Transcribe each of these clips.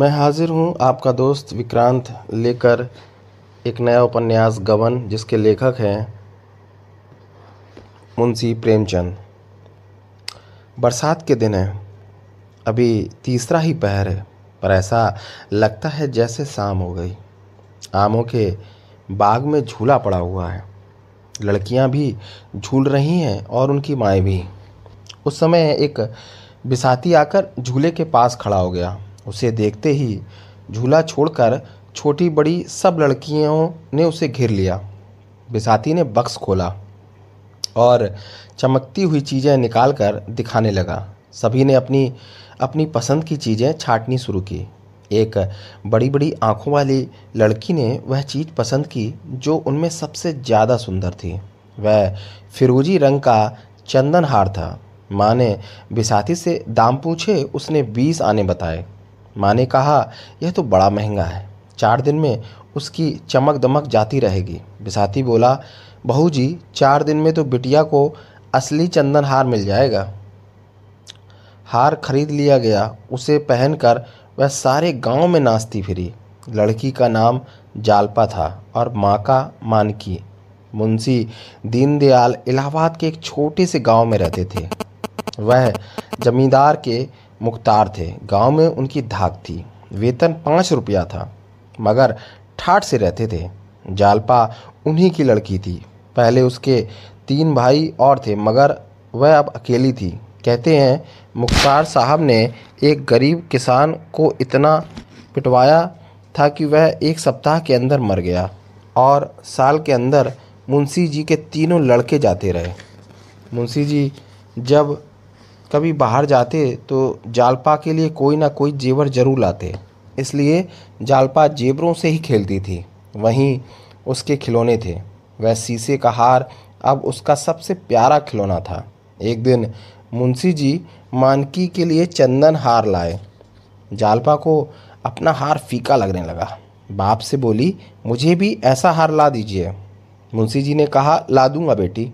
मैं हाजिर हूँ आपका दोस्त विक्रांत लेकर एक नया उपन्यास गबन जिसके लेखक हैं मुंशी प्रेमचंद। बरसात के दिन है। अभी तीसरा ही पहर है, पर ऐसा लगता है जैसे शाम हो गई। आमों के बाग में झूला पड़ा हुआ है। लड़कियाँ भी झूल रही हैं और उनकी माएँ भी। उस समय एक बिसाती आकर झूले के पास खड़ा हो गया। उसे देखते ही झूला छोड़कर छोटी बड़ी सब लड़कियों ने उसे घेर लिया। बिसाती ने बक्स खोला और चमकती हुई चीज़ें निकाल कर दिखाने लगा। सभी ने अपनी अपनी पसंद की चीज़ें छाटनी शुरू की। एक बड़ी बड़ी आँखों वाली लड़की ने वह चीज़ पसंद की जो उनमें सबसे ज़्यादा सुंदर थी। वह फिरोजी रंग का चंदन हार था। माँ ने बिसाती से, दाम पूछे, उसने बीस आने बताए। माँ ने कहा, यह तो बड़ा महँगा है। चार दिन में उसकी चमक दमक जाती रहेगी। बिसाती बोला, बहू जी, चार दिन में तो बिटिया को असली चंदन हार मिल जाएगा। हार खरीद लिया गया, उसे पहनकर वह सारे गाँव में नाचती फिरी। लड़की का नाम जालपा था और माँ का मानकी। मुंशी दीनदयाल इलाहाबाद के एक छोटे से गाँव में रहते थे। वह जमींदार के मुख्तार थे। गाँव में उनकी धाक थी। वेतन पाँच रुपया था, मगर ठाठ से रहते थे। जालपा उन्हीं की लड़की थी। पहले उसके तीन भाई और थे, मगर वह अब अकेली थी। कहते हैं, मुख्तार साहब ने एक गरीब किसान को इतना पिटवाया था कि वह एक सप्ताह के अंदर मर गया और साल के अंदर मुंशी जी के तीनों लड़के जाते रहे। मुंशी जी जब कभी बाहर जाते तो जालपा के लिए कोई ना कोई जेवर ज़रूर लाते। इसलिए जालपा जेवरों से ही खेलती थी। वहीं उसके खिलौने थे। वह शीशे का हार अब उसका सबसे प्यारा खिलौना था। एक दिन मुंशी जी मानकी के लिए चंदन हार लाए। जालपा को अपना हार फीका लगने लगा। बाप से बोली, मुझे भी ऐसा हार ला दीजिए। मुंशी जी ने कहा, ला दूँगा बेटी।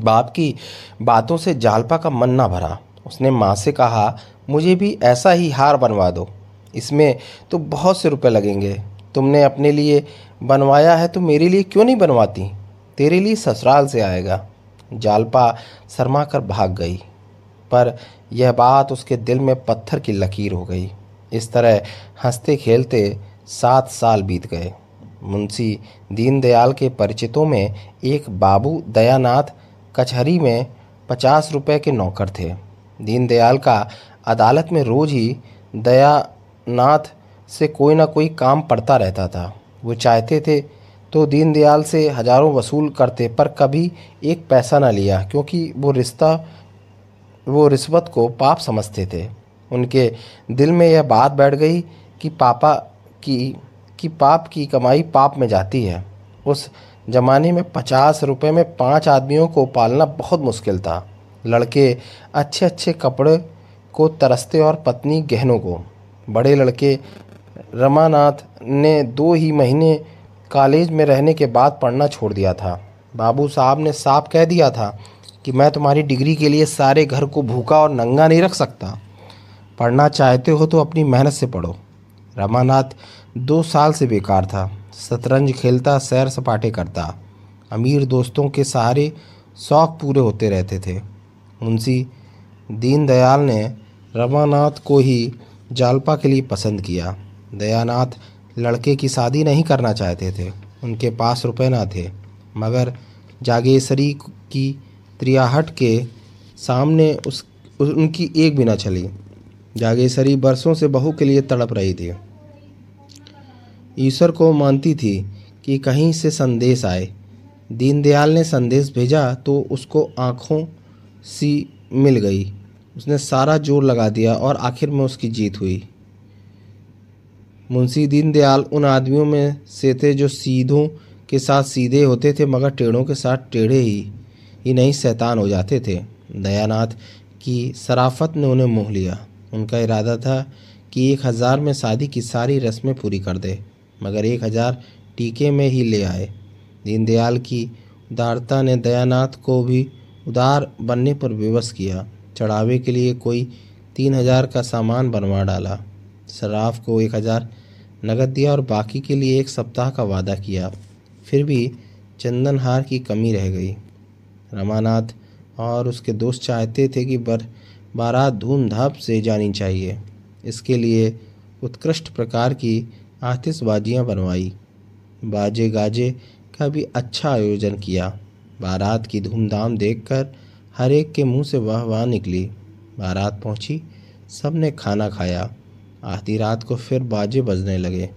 बाप की बातों से जालपा का मन ना भरा। उसने माँ से कहा, मुझे भी ऐसा ही हार बनवा दो। इसमें तो बहुत से रुपए लगेंगे। तुमने अपने लिए बनवाया है तो मेरे लिए क्यों नहीं बनवाती? तेरे लिए ससुराल से आएगा। जालपा शर्मा कर भाग गई। पर यह बात उसके दिल में पत्थर की लकीर हो गई। इस तरह हँसते खेलते सात साल बीत गए। मुंशी दीनदयाल के परिचितों में एक बाबू दयानाथ कचहरी में पचास रुपए के नौकर थे। दीनदयाल का अदालत में रोज ही दयानाथ से कोई ना कोई काम पड़ता रहता था। वो चाहते थे तो दीनदयाल से हज़ारों वसूल करते, पर कभी एक पैसा ना लिया, क्योंकि वो रिश्ता, वो रिश्वत को पाप समझते थे। उनके दिल में यह बात बैठ गई कि पापा की, कि पाप की कमाई पाप में जाती है। उस ज़माने में पचास रुपए में पाँच आदमियों को पालना बहुत मुश्किल था। लड़के अच्छे अच्छे कपड़े को तरसते और पत्नी गहनों को। बड़े लड़के रमानाथ ने दो ही महीने कॉलेज में रहने के बाद पढ़ना छोड़ दिया था। बाबू साहब ने साफ़ कह दिया था कि मैं तुम्हारी डिग्री के लिए सारे घर को भूखा और नंगा नहीं रख सकता। पढ़ना चाहते हो तो अपनी मेहनत से पढ़ो। रमानाथ दो साल से बेकार था। शतरंज खेलता, सैर सपाटे करता। अमीर दोस्तों के सहारे शौक पूरे होते रहते थे। मुंशी दीनदयाल ने रमानाथ को ही जालपा के लिए पसंद किया। दयानाथ लड़के की शादी नहीं करना चाहते थे। उनके पास रुपए ना थे। मगर जागेश्वरी की त्रियाहट के सामने उस, उनकी एक भी ना चली। जागेश्वरी बरसों से बहू के लिए तड़प रही थी। ईश्वर को मानती थी कि कहीं से संदेश आए। दीनदयाल ने संदेश भेजा तो उसको आँखों सी मिल गई। उसने सारा ज़ोर लगा दिया और आखिर में उसकी जीत हुई। मुंशी दीनदयाल उन आदमियों में से थे जो सीधों के साथ सीधे होते थे, मगर टेढ़ों के साथ टेढ़े ही ही नहीं शैतान हो जाते थे। दयानाथ की सराफत ने उन्हें मोह लिया। उनका इरादा था कि एक हज़ार में शादी की सारी रस्में पूरी कर दे। मगर एक हज़ार टीके में ही ले आए। दीनदयाल की उदारता ने दयानाथ को भी उदार बनने पर विवश किया। चढ़ावे के लिए कोई तीन हज़ार का सामान बनवा डाला। सराफ को एक हज़ार नगद दिया और बाकी के लिए एक सप्ताह का वादा किया। फिर भी चंदनहार की कमी रह गई। रमानाथ और उसके दोस्त चाहते थे कि बर, बारात धूमधाम से जानी चाहिए। इसके लिए उत्कृष्ट प्रकार की आतिशबाजियाँ बनवाई। बाजे गाजे का भी अच्छा आयोजन किया। बारात की धूमधाम देखकर हर एक के मुँह से वाह वाह निकली। बारात पहुँची सबने खाना खाया। आधी रात को फिर बाजे बजने लगे।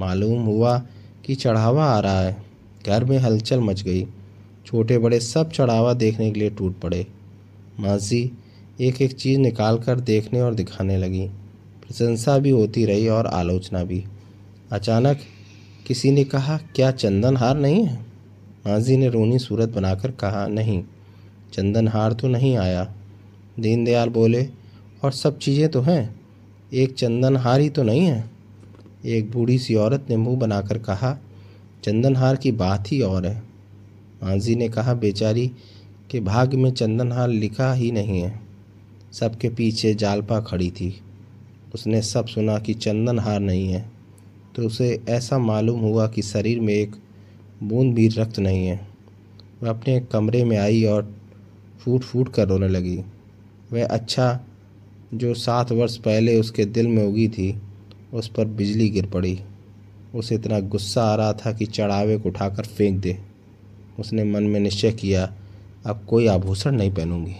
मालूम हुआ कि चढ़ावा आ रहा है। घर में हलचल मच गई। छोटे बड़े सब चढ़ावा देखने के लिए टूट पड़े। माजी एक एक चीज़ निकाल कर देखने और दिखाने लगी। प्रशंसा भी होती रही और आलोचना भी। अचानक किसी ने कहा, क्या चंदन हार नहीं है? माजी ने रोनी सूरत बनाकर कहा, नहीं, चंदन हार तो नहीं आया। दीनदयाल बोले, और सब चीज़ें तो हैं, एक चंदन हार ही तो नहीं है। एक बूढ़ी सी औरत ने मुँह बनाकर कहा, चंदन हार की बात ही और है। मांझी ने कहा, बेचारी के भाग में चंदन हार लिखा ही नहीं है। सबके पीछे जालपा खड़ी थी। उसने सब सुना कि चंदन हार नहीं है। तो उसे ऐसा मालूम हुआ कि शरीर में एक बूंद भी रक्त नहीं है। वह अपने कमरे में आई और फूट फूट कर रोने लगी। वह अच्छा जो सात वर्ष पहले उसके दिल में उगी थी, उस पर बिजली गिर पड़ी। उसे इतना गुस्सा आ रहा था कि चढ़ावे को उठाकर फेंक दे। उसने मन में निश्चय किया, अब कोई आभूषण नहीं पहनूँगी।